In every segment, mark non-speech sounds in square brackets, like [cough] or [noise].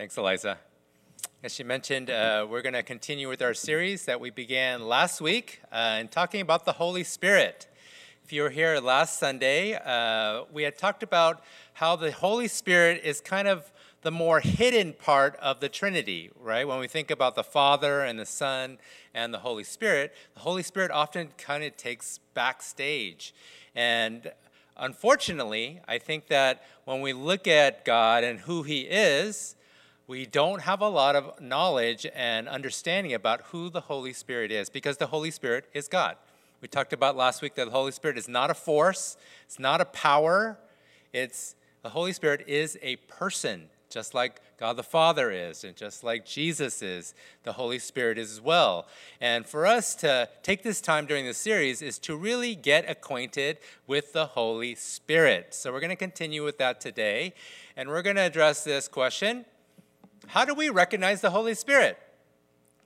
Thanks, Eliza. As she mentioned, uh, we're going to continue with our series that we began last week uh, and talking about the Holy Spirit. If you were here last Sunday, uh, we had talked about how the Holy Spirit is kind of the more hidden part of the Trinity, right? When we think about the Father and the Son and the Holy Spirit, the Holy Spirit often kind of takes backstage. And unfortunately, I think that when we look at God and who He is, we don't have a lot of knowledge and understanding about who the Holy Spirit is because the Holy Spirit is God. We talked about last week that the Holy Spirit is not a force, it's not a power, it's the Holy Spirit is a person just like God the Father is, and just like Jesus is, the Holy Spirit is as well. And for us to take this time during this series is to really get acquainted with the Holy Spirit. So we're going to continue with that today, and we're going to address this question How do we recognize the Holy Spirit?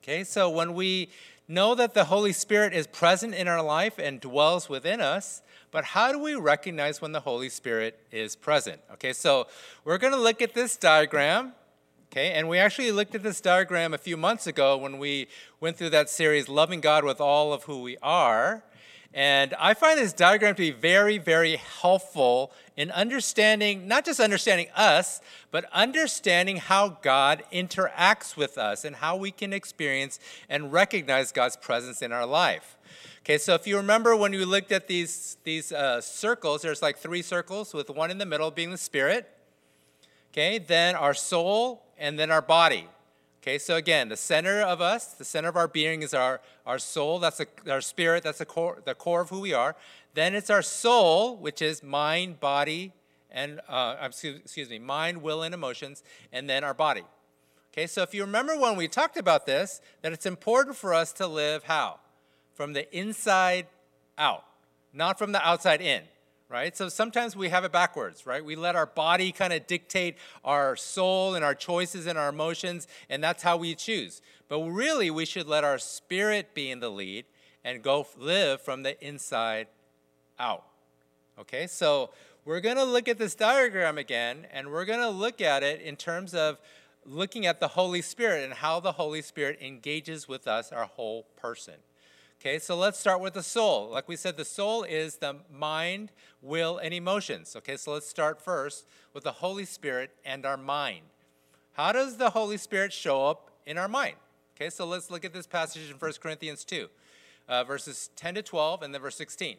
Okay, so when we know that the Holy Spirit is present in our life and dwells within us, but how do we recognize when the Holy Spirit is present? Okay, so we're going to look at this diagram. Okay, and we actually looked at this diagram a few months ago when we went through that series, Loving God with All of Who We Are. And I find this diagram to be very, very helpful in understanding, not just understanding us, but understanding how God interacts with us and how we can experience and recognize God's presence in our life. Okay, so if you remember when we looked at these, these uh, circles, there's like three circles with one in the middle being the spirit. Okay, then our soul and then our body. Okay, so again, the center of us, the center of our being is our, our soul, that's a, our spirit, that's the core, the core of who we are. Then it's our soul, which is mind, body, and, uh, excuse, excuse me, mind, will, and emotions, and then our body. Okay, so if you remember when we talked about this, that it's important for us to live how? from the inside out, not from the outside in, right? So sometimes we have it backwards, right? We let our body kind of dictate our soul and our choices and our emotions, and that's how we choose. But really, we should let our spirit be in the lead and go live from the inside out. Okay, so we're going to look at this diagram again, and we're going to look at it in terms of looking at the Holy Spirit and how the Holy Spirit engages with us, our whole person. Okay, so let's start with the soul. Like we said, the soul is the mind, will, and emotions. Okay, so let's start first with the Holy Spirit and our mind. How does the Holy Spirit show up in our mind? Okay, so let's look at this passage in 1 Corinthians 2, uh, verses 10 to 12, and then verse 16.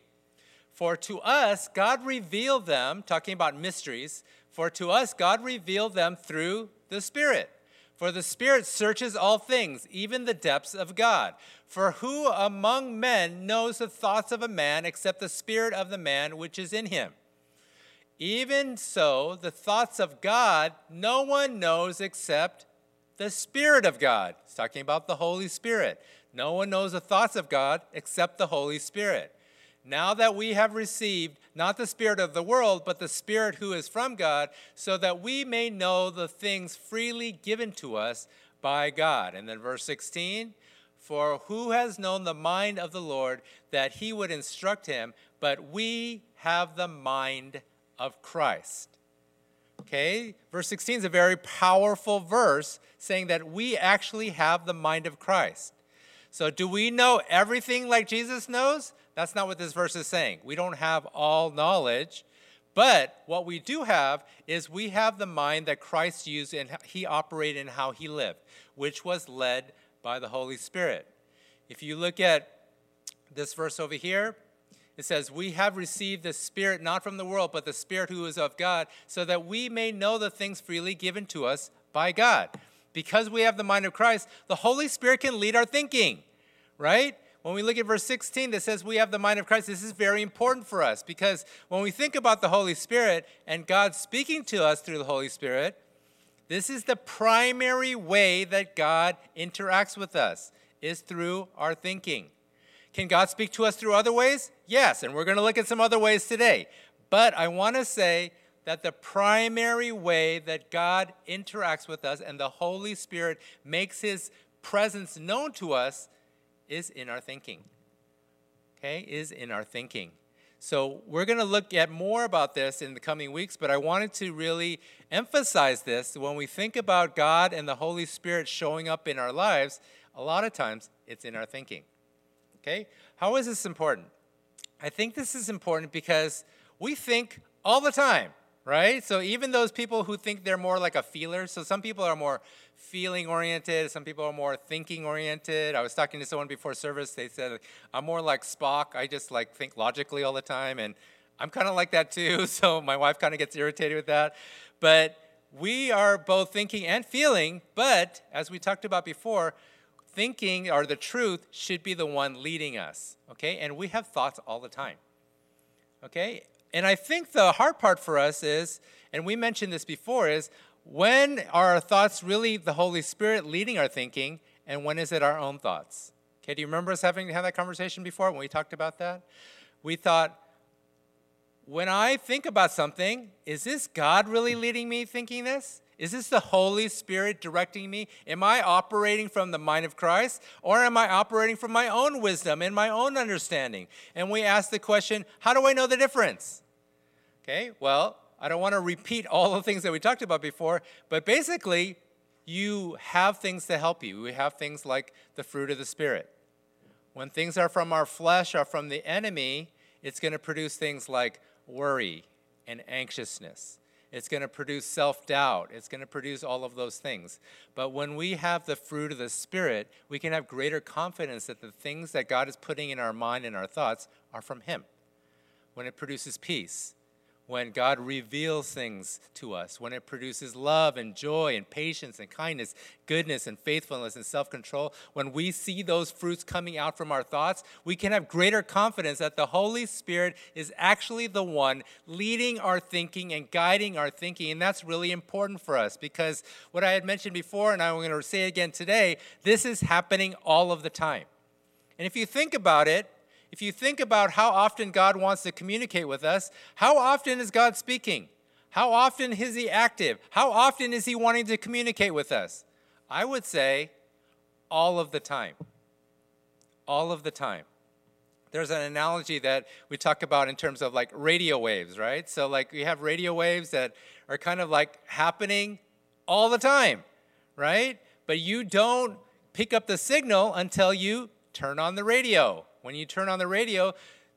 For to us, God revealed them, talking about mysteries, for to us, God revealed them through the Spirit. For the Spirit searches all things, even the depths of God. For who among men knows the thoughts of a man except the Spirit of the man which is in him? Even so, the thoughts of God no one knows except the Spirit of God. He's talking about the Holy Spirit. No one knows the thoughts of God except the Holy Spirit. Now that we have received not the Spirit of the world, but the Spirit who is from God, so that we may know the things freely given to us by God. And then verse 16 For who has known the mind of the Lord that he would instruct him? But we have the mind of Christ. Okay, verse 16 is a very powerful verse saying that we actually have the mind of Christ. So, do we know everything like Jesus knows? That's not what this verse is saying. We don't have all knowledge, but what we do have is we have the mind that Christ used and he operated and how he lived, which was led by the Holy Spirit. If you look at this verse over here, it says, We have received the Spirit not from the world, but the Spirit who is of God, so that we may know the things freely given to us by God. Because we have the mind of Christ, the Holy Spirit can lead our thinking, right? When we look at verse 16 that says we have the mind of Christ, this is very important for us because when we think about the Holy Spirit and God speaking to us through the Holy Spirit, this is the primary way that God interacts with us is through our thinking. Can God speak to us through other ways? Yes, and we're going to look at some other ways today. But I want to say that the primary way that God interacts with us and the Holy Spirit makes his presence known to us is in our thinking. Okay, is in our thinking. So we're going to look at more about this in the coming weeks, but I wanted to really emphasize this. When we think about God and the Holy Spirit showing up in our lives, a lot of times it's in our thinking. Okay? How is this important? I think this is important because we think all the time, right? So even those people who think they're more like a feeler, so some people are more feeling oriented, some people are more thinking oriented. I was talking to someone before service, they said, I'm more like Spock. I just like think logically all the time. And I'm kind of like that too, [laughs] so my wife kind of gets irritated with that. But we are both thinking and feeling, but as we talked about before, thinking or the truth should be the one leading us, okay? And we have thoughts all the time, okay? And I think the hard part for us is, and we mentioned this before, is when are our thoughts really the Holy Spirit leading our thinking, and when is it our own thoughts? Okay, do you remember us having had that conversation before when we talked about that? We thought, when I think about something, is this God really leading me thinking this? Is this the Holy Spirit directing me? Am I operating from the mind of Christ or am I operating from my own wisdom and my own understanding? And we ask the question, how do I know the difference? Okay, well, I don't want to repeat all the things that we talked about before, but basically, you have things to help you. We have things like the fruit of the Spirit. When things are from our flesh or from the enemy, it's going to produce things like worry and anxiousness. It's going to produce self doubt. It's going to produce all of those things. But when we have the fruit of the Spirit, we can have greater confidence that the things that God is putting in our mind and our thoughts are from Him. When it produces peace, when God reveals things to us, when it produces love and joy and patience and kindness, goodness and faithfulness and self control, when we see those fruits coming out from our thoughts, we can have greater confidence that the Holy Spirit is actually the one leading our thinking and guiding our thinking. And that's really important for us because what I had mentioned before, and I'm going to say again today, this is happening all of the time. And if you think about it, if you think about how often God wants to communicate with us, how often is God speaking? How often is He active? How often is He wanting to communicate with us? I would say all of the time. All of the time. There's an analogy that we talk about in terms of like radio waves, right? So, like, we have radio waves that are kind of like happening all the time, right? But you don't pick up the signal until you turn on the radio, when you turn on the radio,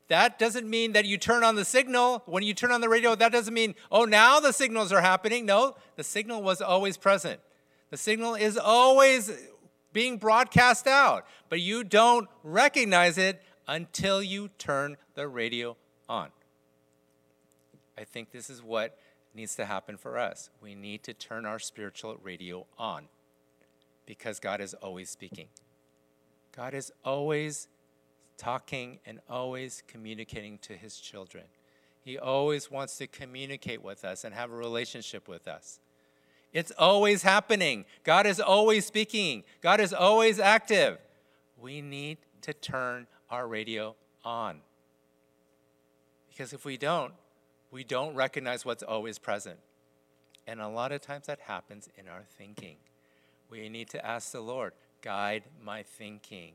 that doesn't mean that you turn on the signal. When you turn on the radio, that doesn't mean, oh, now the signals are happening. No, the signal was always present. The signal is always being broadcast out, but you don't recognize it until you turn the radio on. I think this is what needs to happen for us. We need to turn our spiritual radio on because God is always speaking. God is always talking and always communicating to his children. He always wants to communicate with us and have a relationship with us. It's always happening. God is always speaking. God is always active. We need to turn our radio on. Because if we don't, we don't recognize what's always present. And a lot of times that happens in our thinking. We need to ask the Lord, guide my thinking.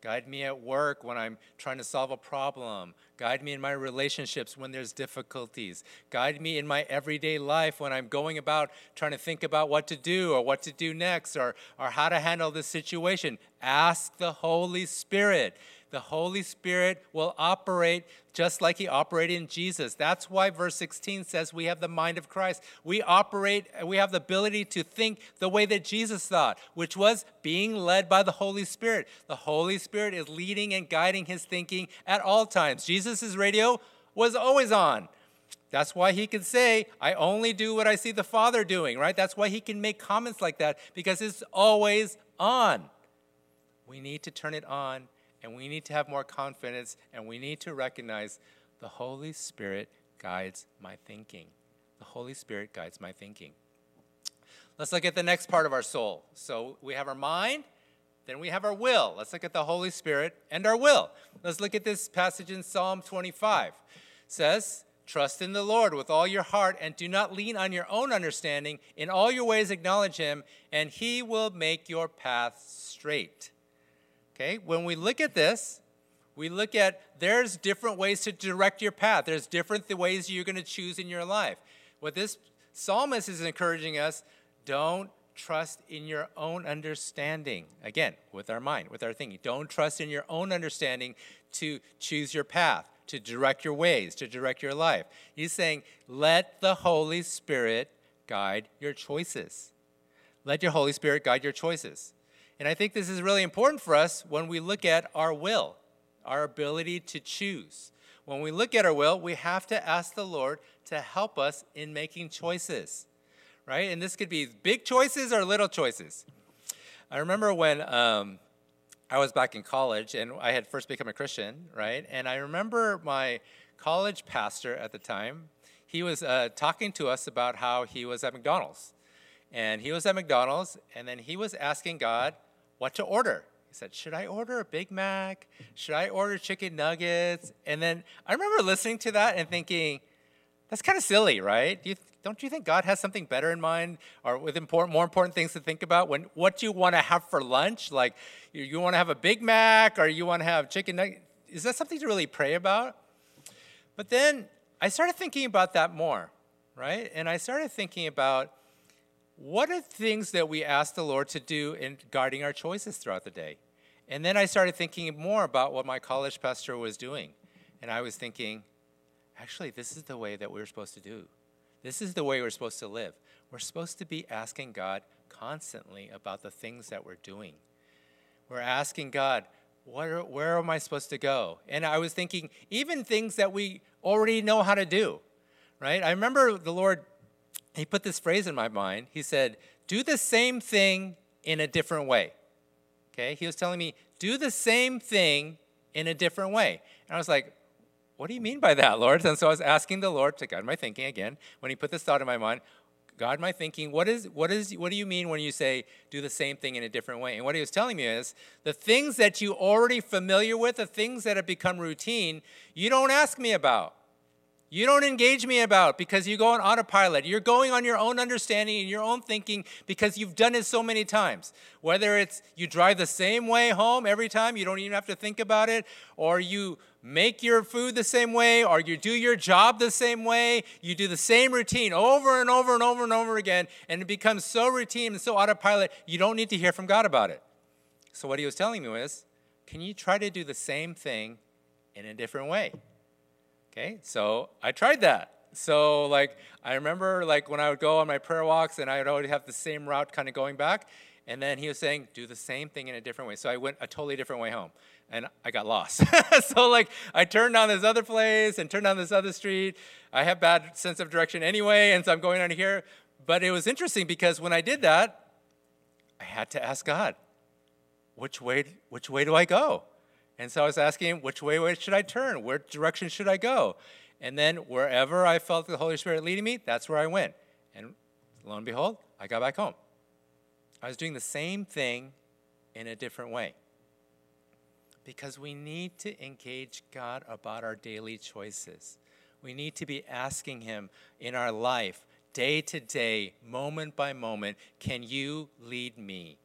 Guide me at work when I'm trying to solve a problem. Guide me in my relationships when there's difficulties. Guide me in my everyday life when I'm going about trying to think about what to do or what to do next or, or how to handle this situation. Ask the Holy Spirit the Holy Spirit will operate just like he operated in Jesus. That's why verse 16 says we have the mind of Christ. We operate, we have the ability to think the way that Jesus thought, which was being led by the Holy Spirit. The Holy Spirit is leading and guiding his thinking at all times. Jesus' radio was always on. That's why he can say, I only do what I see the Father doing, right? That's why he can make comments like that because it's always on. We need to turn it on and we need to have more confidence and we need to recognize the Holy Spirit guides my thinking. The Holy Spirit guides my thinking. Let's look at the next part of our soul. So we have our mind, then we have our will. Let's look at the Holy Spirit and our will. Let's look at this passage in Psalm 25. It says, Trust in the Lord with all your heart and do not lean on your own understanding. In all your ways acknowledge him, and he will make your path straight. Okay, when we look at this, we look at there's different ways to direct your path. There's different the ways you're going to choose in your life. What this psalmist is encouraging us, don't trust in your own understanding. Again, with our mind, with our thinking. Don't trust in your own understanding to choose your path, to direct your ways, to direct your life. He's saying, let the Holy Spirit guide your choices. Let your Holy Spirit guide your choices. And I think this is really important for us when we look at our will, our ability to choose. When we look at our will, we have to ask the Lord to help us in making choices right? And this could be big choices or little choices. I remember when um, I was back in college and I had first become a Christian, right? And I remember my college pastor at the time, he was uh, talking to us about how he was at McDonald's. And he was at McDonald's, and then he was asking God what to order. He said, Should I order a Big Mac? Should I order chicken nuggets? And then I remember listening to that and thinking, That's kind of silly, right? Do you, don't you think God has something better in mind or with important, more important things to think about? When what do you want to have for lunch, like you, you want to have a Big Mac or you want to have chicken nugget, is that something to really pray about? But then I started thinking about that more, right? And I started thinking about what are things that we ask the Lord to do in guarding our choices throughout the day? And then I started thinking more about what my college pastor was doing. And I was thinking, actually, this is the way that we're supposed to do. This is the way we're supposed to live. We're supposed to be asking God constantly about the things that we're doing. We're asking God, are, where am I supposed to go? And I was thinking, even things that we already know how to do, right? I remember the Lord, He put this phrase in my mind. He said, do the same thing in a different way. Okay? He was telling me, do the same thing in a different way. And I was like, what do you mean by that, Lord? And so I was asking the Lord to guide my thinking again. When He put this thought in my mind, guide my thinking. What is what is what do you mean when you say do the same thing in a different way? And what He was telling me is the things that you already familiar with, the things that have become routine, you don't ask me about. You don't engage me about because you go on autopilot. You're going on your own understanding and your own thinking because you've done it so many times. Whether it's you drive the same way home every time, you don't even have to think about it, or you make your food the same way, or you do your job the same way, you do the same routine over and over and over and over again, and it becomes so routine and so autopilot, you don't need to hear from God about it. So, what he was telling me was, can you try to do the same thing in a different way? Okay, so I tried that. So like I remember like when I would go on my prayer walks and I would always have the same route kind of going back. And then he was saying, do the same thing in a different way. So I went a totally different way home. And I got lost. [laughs] so like I turned on this other place and turned on this other street. I have bad sense of direction anyway, and so I'm going on here. But it was interesting because when I did that, I had to ask God, which way, which way do I go? And so I was asking which way, way should I turn? Where direction should I go? And then wherever I felt the Holy Spirit leading me, that's where I went. And lo and behold, I got back home. I was doing the same thing in a different way. Because we need to engage God about our daily choices. We need to be asking Him in our life, day to day, moment by moment, can you lead me?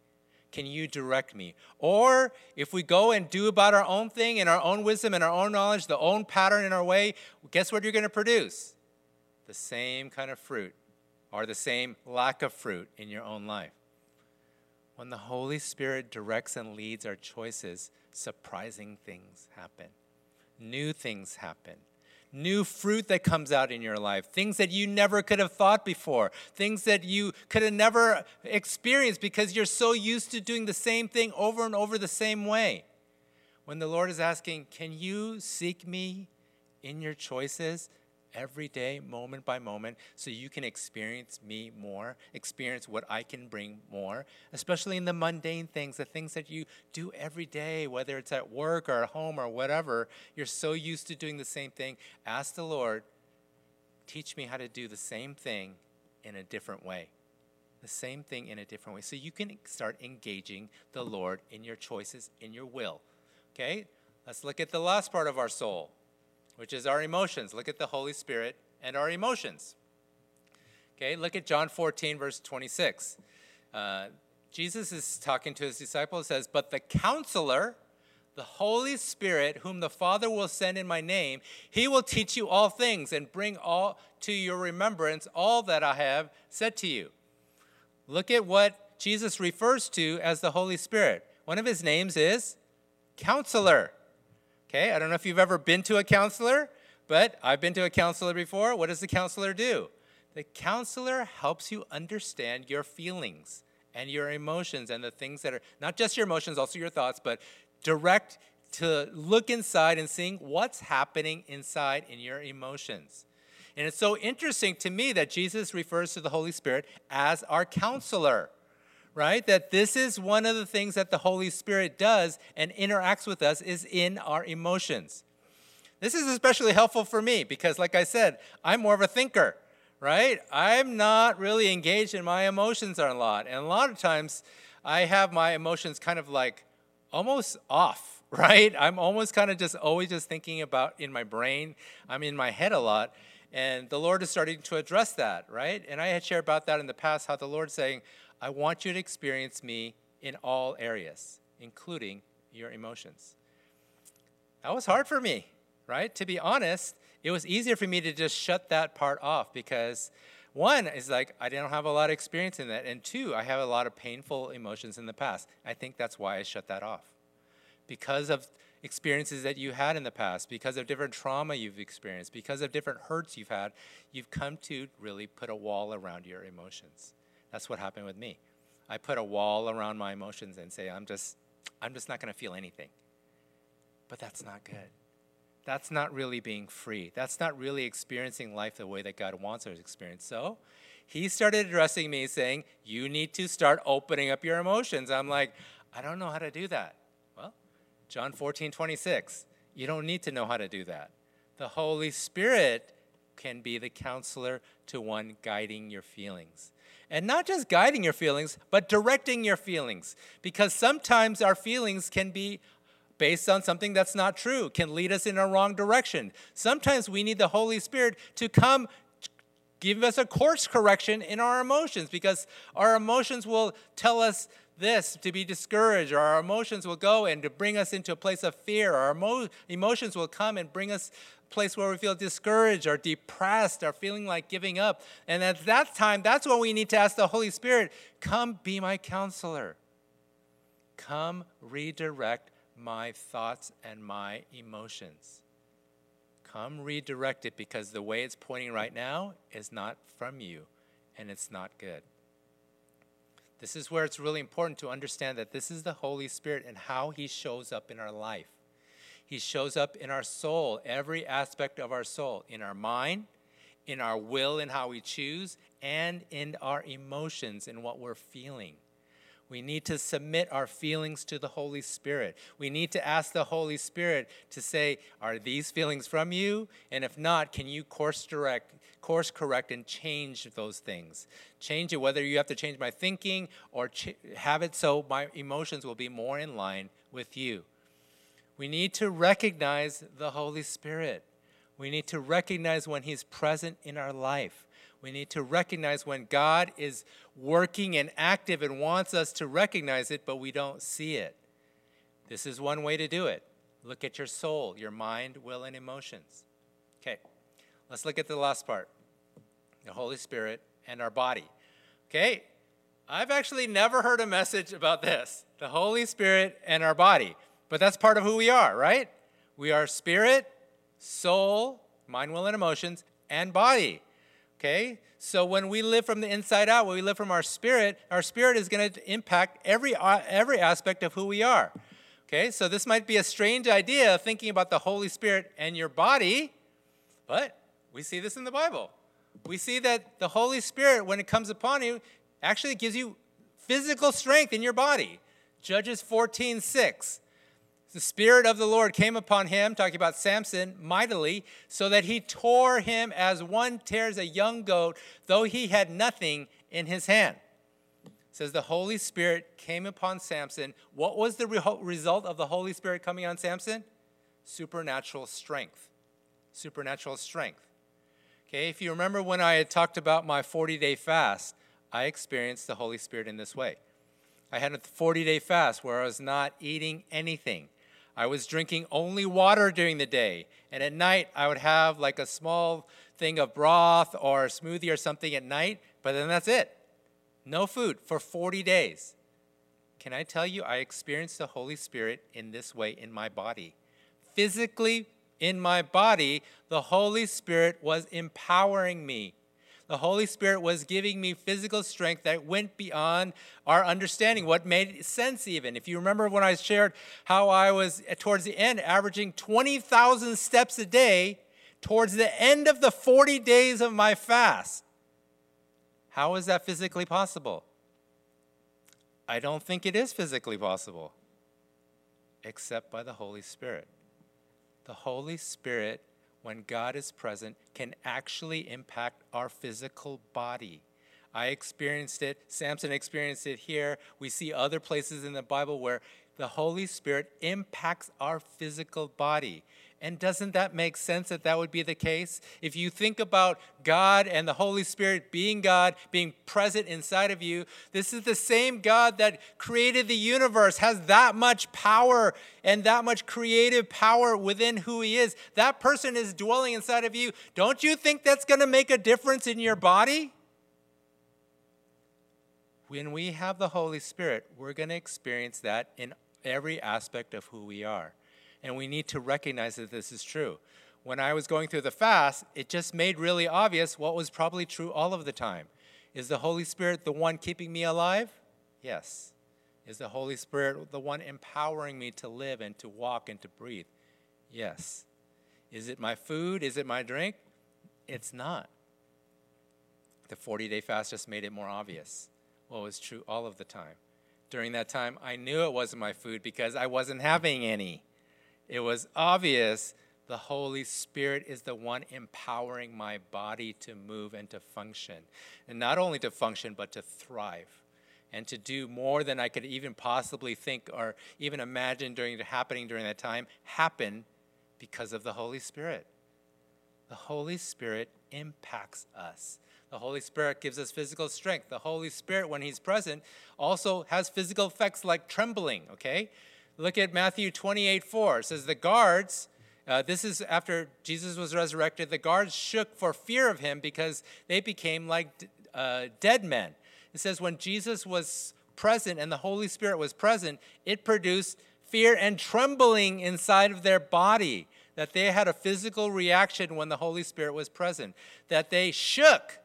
Can you direct me? Or if we go and do about our own thing in our own wisdom and our own knowledge, the own pattern in our way, guess what you're going to produce? The same kind of fruit or the same lack of fruit in your own life. When the Holy Spirit directs and leads our choices, surprising things happen. New things happen new fruit that comes out in your life, things that you never could have thought before, things that you could have never experienced because you're so used to doing the same thing over and over the same way. When the Lord is asking, Can you seek me in your choices? Every day, moment by moment, so you can experience me more, experience what I can bring more, especially in the mundane things, the things that you do every day, whether it's at work or at home or whatever. You're so used to doing the same thing. Ask the Lord, teach me how to do the same thing in a different way. The same thing in a different way. So you can start engaging the Lord in your choices, in your will. Okay? Let's look at the last part of our soul which is our emotions. Look at the Holy Spirit and our emotions. Okay, look at John 14, verse 26. Uh, Jesus is talking to his disciples, says, But the counselor, the Holy Spirit, whom the Father will send in my name, he will teach you all things and bring all to your remembrance all that I have said to you. Look at what Jesus refers to as the Holy Spirit. One of his names is Counselor. Okay, I don't know if you've ever been to a counselor, but I've been to a counselor before. What does the counselor do? The counselor helps you understand your feelings and your emotions and the things that are not just your emotions, also your thoughts, but direct to look inside and seeing what's happening inside in your emotions. And it's so interesting to me that Jesus refers to the Holy Spirit as our counselor, right? That this is one of the things that the Holy Spirit does and interacts with us is in our emotions. This is especially helpful for me because, like I said, I'm more of a thinker right? I'm not really engaged in my emotions a lot. And a lot of times I have my emotions kind of like almost off, [laughs] right? I'm almost kind of just always just thinking about in my brain. I'm in my head a lot. And the Lord is starting to address that, right? And I had shared about that in the past how the Lord's saying, I want you to experience me in all areas, including your emotions. That was hard for me, right? To be honest, it was easier for me to just shut that part off because one is like I didn't have a lot of experience in that, and two, I have a lot of painful emotions in the past. I think that's why I shut that off. Because of experiences that you had in the past, because of different trauma you've experienced, because of different hurts you've had, you've come to really put a wall around your emotions. That's what happened with me. I put a wall around my emotions and say, I'm just, I'm just not going to feel anything. But that's not good that's not really being free. That's not really experiencing life the way that God wants us to experience. So he started addressing me saying, You need to start opening up your emotions. I'm like, I don't know how to do that. Well, John 14, 26. You don't need to know how to do that. The Holy Spirit can be the counselor to one guiding your feelings. And not just guiding your feelings, but directing your feelings. Because sometimes our feelings can be based on something that's not true, can lead us in a wrong direction. Sometimes we need the Holy Spirit to come give us a course correction in our emotions because our emotions will tell us this to be discouraged, or our emotions will go and to bring us into a place of fear. Our emo- emotions will come and bring us place where we feel discouraged or depressed or feeling like giving up. And at that time, that's when we need to ask the Holy Spirit, come be my counselor. Come redirect my thoughts and my emotions. Come redirect it because the way it's pointing right now is not from you and it's not good. This is where it's really important to understand that this is the Holy Spirit and how He shows up in our life. He shows up in our soul, every aspect of our soul, in our mind, in our will and how we choose, and in our emotions and what we're feeling. We need to submit our feelings to the Holy Spirit. We need to ask the Holy Spirit to say, Are these feelings from you? And if not, can you course direct, course correct, and change those things? Change it, whether you have to change my thinking or ch- have it so my emotions will be more in line with you. We need to recognize the Holy Spirit. We need to recognize when He's present in our life. We need to recognize when God is working and active and wants us to recognize it, but we don't see it. This is one way to do it. Look at your soul, your mind, will, and emotions. Okay, let's look at the last part the Holy Spirit and our body. Okay, I've actually never heard a message about this the Holy Spirit and our body, but that's part of who we are, right? We are spirit, soul, mind, will, and emotions, and body. Okay? So when we live from the inside out, when we live from our spirit, our spirit is going to impact every, uh, every aspect of who we are. Okay? So this might be a strange idea thinking about the Holy Spirit and your body, but we see this in the Bible. We see that the Holy Spirit, when it comes upon you, actually gives you physical strength in your body. Judges 14 6 the Spirit of the Lord came upon him, talking about Samson, mightily, so that he tore him as one tears a young goat, though he had nothing in his hand. It says the Holy Spirit came upon Samson. What was the re- result of the Holy Spirit coming on Samson? Supernatural strength. Supernatural strength. Okay, if you remember when I had talked about my 40 day fast, I experienced the Holy Spirit in this way. I had a 40 day fast where I was not eating anything. I was drinking only water during the day. And at night, I would have like a small thing of broth or a smoothie or something at night, but then that's it. No food for 40 days. Can I tell you, I experienced the Holy Spirit in this way in my body. Physically, in my body, the Holy Spirit was empowering me the Holy Spirit was giving me physical strength that went beyond our understanding, what made sense even. If you remember when I shared how I was uh, towards the end averaging 20,000 steps a day towards the end of the 40 days of my fast. How is that physically possible? I don't think it is physically possible, except by the Holy Spirit. The Holy Spirit when God is present, can actually impact our physical body. I experienced it, Samson experienced it here. We see other places in the Bible where the Holy Spirit impacts our physical body. And doesn't that make sense that that would be the case? If you think about God and the Holy Spirit being God, being present inside of you, this is the same God that created the universe, has that much power and that much creative power within who He is. That person is dwelling inside of you. Don't you think that's going to make a difference in your body? When we have the Holy Spirit, we're going to experience that in every aspect of who we are and we need to recognize that this is true. When I was going through the fast, it just made really obvious what was probably true all of the time. Is the Holy Spirit the one keeping me alive? Yes. Is the Holy Spirit the one empowering me to live and to walk and to breathe? Yes. Is it my food? Is it my drink? It's not. The 40 day fast just made it more obvious what was true all of the time. During that time, I knew it wasn't my food because I wasn't having any it was obvious the Holy Spirit is the one empowering my body to move and to function. And not only to function, but to thrive and to do more than I could even possibly think or even imagine during happening during that time happen because of the Holy Spirit. The Holy Spirit impacts us. The Holy Spirit gives us physical strength. The Holy Spirit, when He's present, also has physical effects like trembling, okay? Look at Matthew 28 4. It says, The guards, uh, this is after Jesus was resurrected, the guards shook for fear of him because they became like uh, dead men. It says, When Jesus was present and the Holy Spirit was present, it produced fear and trembling inside of their body. That they had a physical reaction when the Holy Spirit was present. That they shook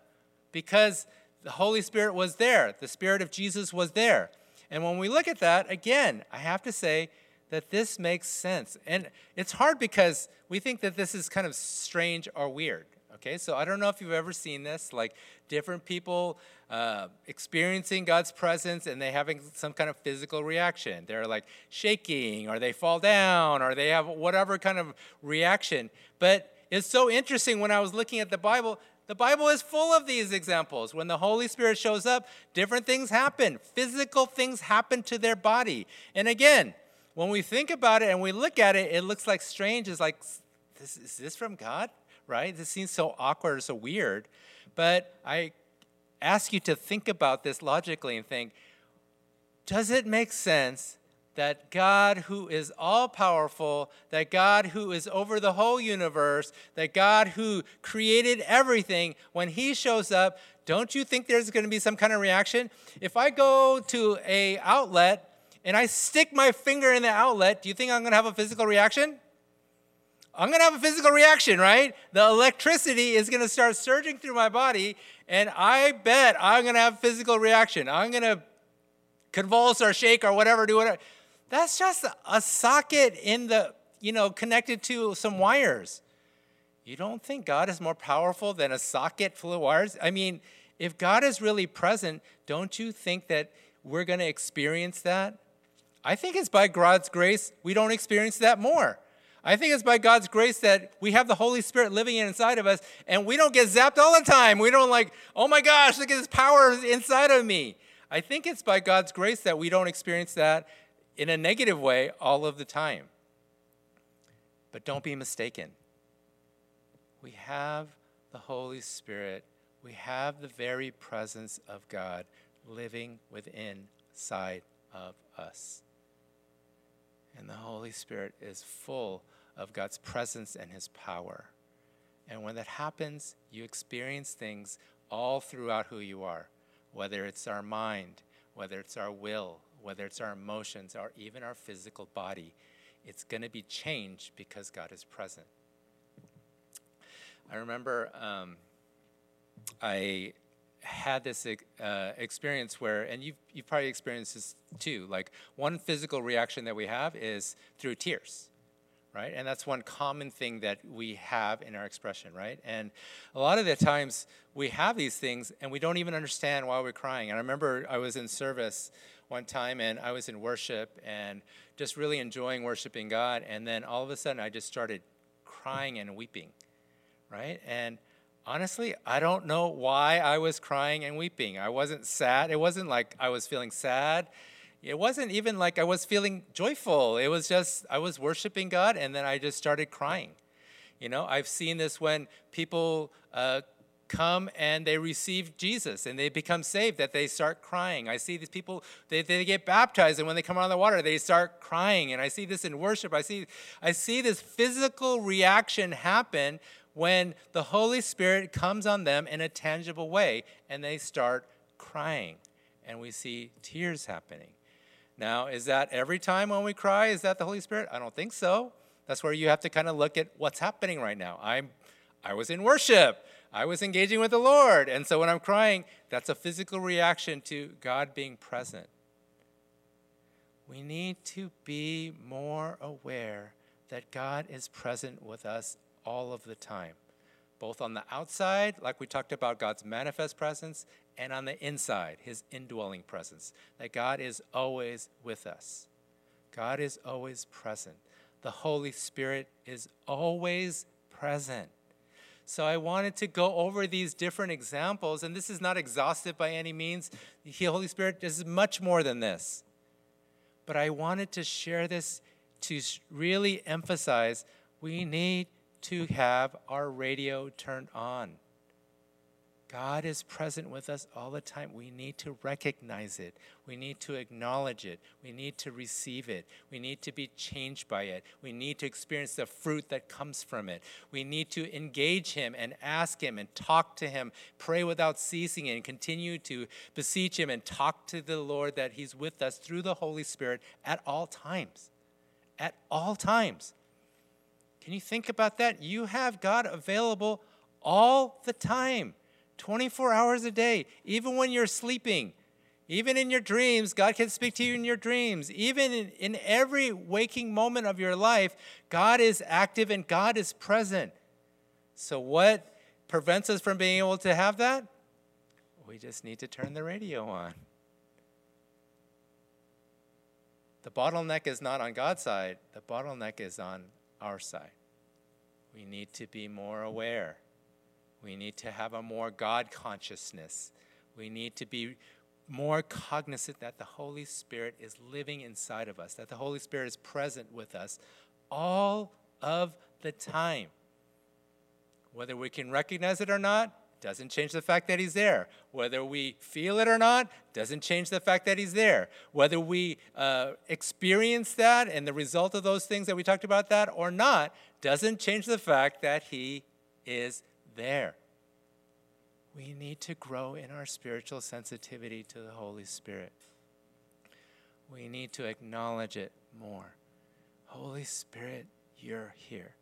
because the Holy Spirit was there, the Spirit of Jesus was there. And when we look at that, again, I have to say that this makes sense. And it's hard because we think that this is kind of strange or weird. Okay, so I don't know if you've ever seen this, like different people uh, experiencing God's presence and they having some kind of physical reaction. They're like shaking, or they fall down, or they have whatever kind of reaction. But it's so interesting when I was looking at the Bible, the Bible is full of these examples. When the Holy Spirit shows up, different things happen. Physical things happen to their body. And again, when we think about it and we look at it, it looks like strange. It's like, this, is this from God? Right? This seems so awkward, so weird. But I ask you to think about this logically and think does it make sense that God, who is all powerful, that God, who is over the whole universe, that God, who created everything, when He shows up, don't you think there's going to be some kind of reaction? If I go to a outlet and I stick my finger in the outlet, do you think I'm going to have a physical reaction? I'm going to have a physical reaction, right? The electricity is going to start surging through my body, and I bet I'm going to have a physical reaction. I'm going to convulse or shake or whatever, do whatever. That's just a socket in the, you know, connected to some wires. You don't think God is more powerful than a socket full of wires? I mean, if God is really present, don't you think that we're going to experience that? I think it's by God's grace we don't experience that more. I think it's by God's grace that we have the Holy Spirit living inside of us and we don't get zapped all the time. We don't like, oh my gosh, look at this power inside of me. I think it's by God's grace that we don't experience that in a negative way all of the time. But don't be mistaken. We have the Holy Spirit, we have the very presence of God living within side of us. And the Holy Spirit is full of God's presence and His power. And when that happens, you experience things all throughout who you are, whether it's our mind, whether it's our will, whether it's our emotions, or even our physical body. It's going to be changed because God is present. I remember um, I had this uh, experience where, and you've, you've probably experienced this too, like one physical reaction that we have is through tears right? And that's one common thing that we have in our expression, right? And a lot of the times we have these things and we don't even understand why we're crying. And I remember I was in service one time and I was in worship and just really enjoying worshiping God. And then all of a sudden I just started crying and weeping, right? And honestly, I don't know why I was crying and weeping. I wasn't sad. It wasn't like I was feeling sad. It wasn't even like I was feeling joyful. It was just I was worshiping God and then I just started crying. You know, I've seen this when people uh, come and they receive Jesus and they become saved, that they start crying. I see these people, they, they get baptized, and when they come out of the water, they start crying. And I see this in worship. I see, I see this physical reaction happen when the Holy Spirit comes on them in a tangible way and they start crying. And we see tears happening. Now, is that every time when we cry? Is that the Holy Spirit? I don't think so. That's where you have to kind of look at what's happening right now. I'm, I was in worship. I was engaging with the Lord. And so when I'm crying, that's a physical reaction to God being present. We need to be more aware that God is present with us all of the time, both on the outside, like we talked about God's manifest presence, and on the inside, his indwelling presence, that God is always with us. God is always present. The Holy Spirit is always present. So I wanted to go over these different examples, and this is not exhaustive by any means. The Holy Spirit is much more than this. But I wanted to share this to really emphasize we need to have our radio turned on. God is present with us all the time. We need to recognize it. We need to acknowledge it. We need to receive it. We need to be changed by it. We need to experience the fruit that comes from it. We need to engage Him and ask Him and talk to Him, pray without ceasing, and continue to beseech Him and talk to the Lord that He's with us through the Holy Spirit at all times. At all times. Can you think about that? You have God available all the time. 24 hours a day, even when you're sleeping. Even in your dreams, God can speak to you in your dreams. Even in, in every waking moment of your life, God is active and God is present. So, what prevents us from being able to have that? We just need to turn the radio on. The bottleneck is not on God's side, the bottleneck is on our side. We need to be more aware. We need to have a more God consciousness. We need to be more cognizant that the Holy Spirit is living inside of us, that the Holy Spirit is present with us all of the time. Whether we can recognize it or not, doesn't change the fact that he's there. Whether we feel it or not, doesn't change the fact that he's there. Whether we uh, experience that and the result of those things that we talked about that or not, doesn't change the fact that he is there. We need to grow in our spiritual sensitivity to the Holy Spirit. We need to acknowledge it more. Holy Spirit, you're here.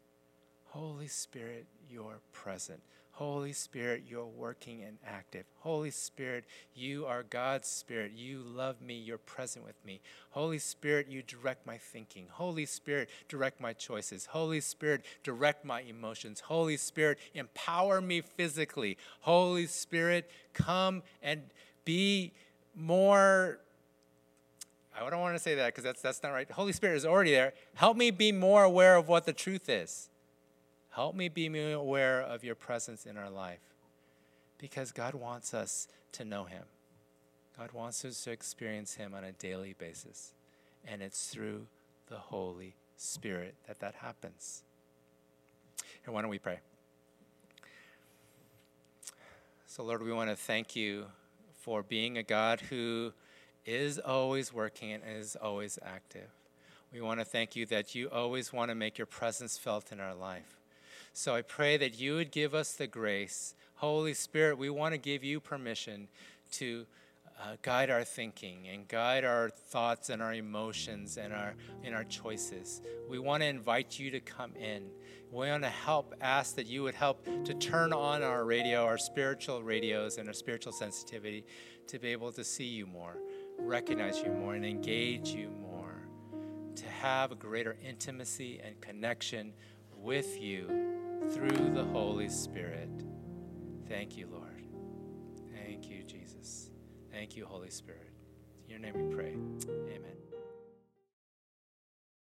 Holy Spirit, you're present. Holy Spirit, you're working and active. Holy Spirit, you are God's Spirit. You love me. You're present with me. Holy Spirit, you direct my thinking. Holy Spirit, direct my choices. Holy Spirit, direct my emotions. Holy Spirit, empower me physically. Holy Spirit, come and be more I don't want to say that because that's, that's not right. Holy Spirit is already there. Help me be more aware of what the truth is. Help me be aware of your presence in our life because God wants us to know Him. God wants us to experience Him on a daily basis. And it's through the Holy Spirit that that happens. And why don't we pray? So, Lord, we want to thank you for being a God who is always working and is always active. We want to thank you that you always want to make your presence felt in our life. So I pray that you would give us the grace. Holy Spirit, we want to give you permission to uh, guide our thinking and guide our thoughts and our emotions and our in our choices. We want to invite you to come in. We want to help ask that you would help to turn on our radio, our spiritual radios and our spiritual sensitivity to be able to see you more, recognize you more and engage you more, to have a greater intimacy and connection with you through the Holy Spirit. Thank you, Lord. Thank you, Jesus. Thank you, Holy Spirit. In your name we pray. Amen.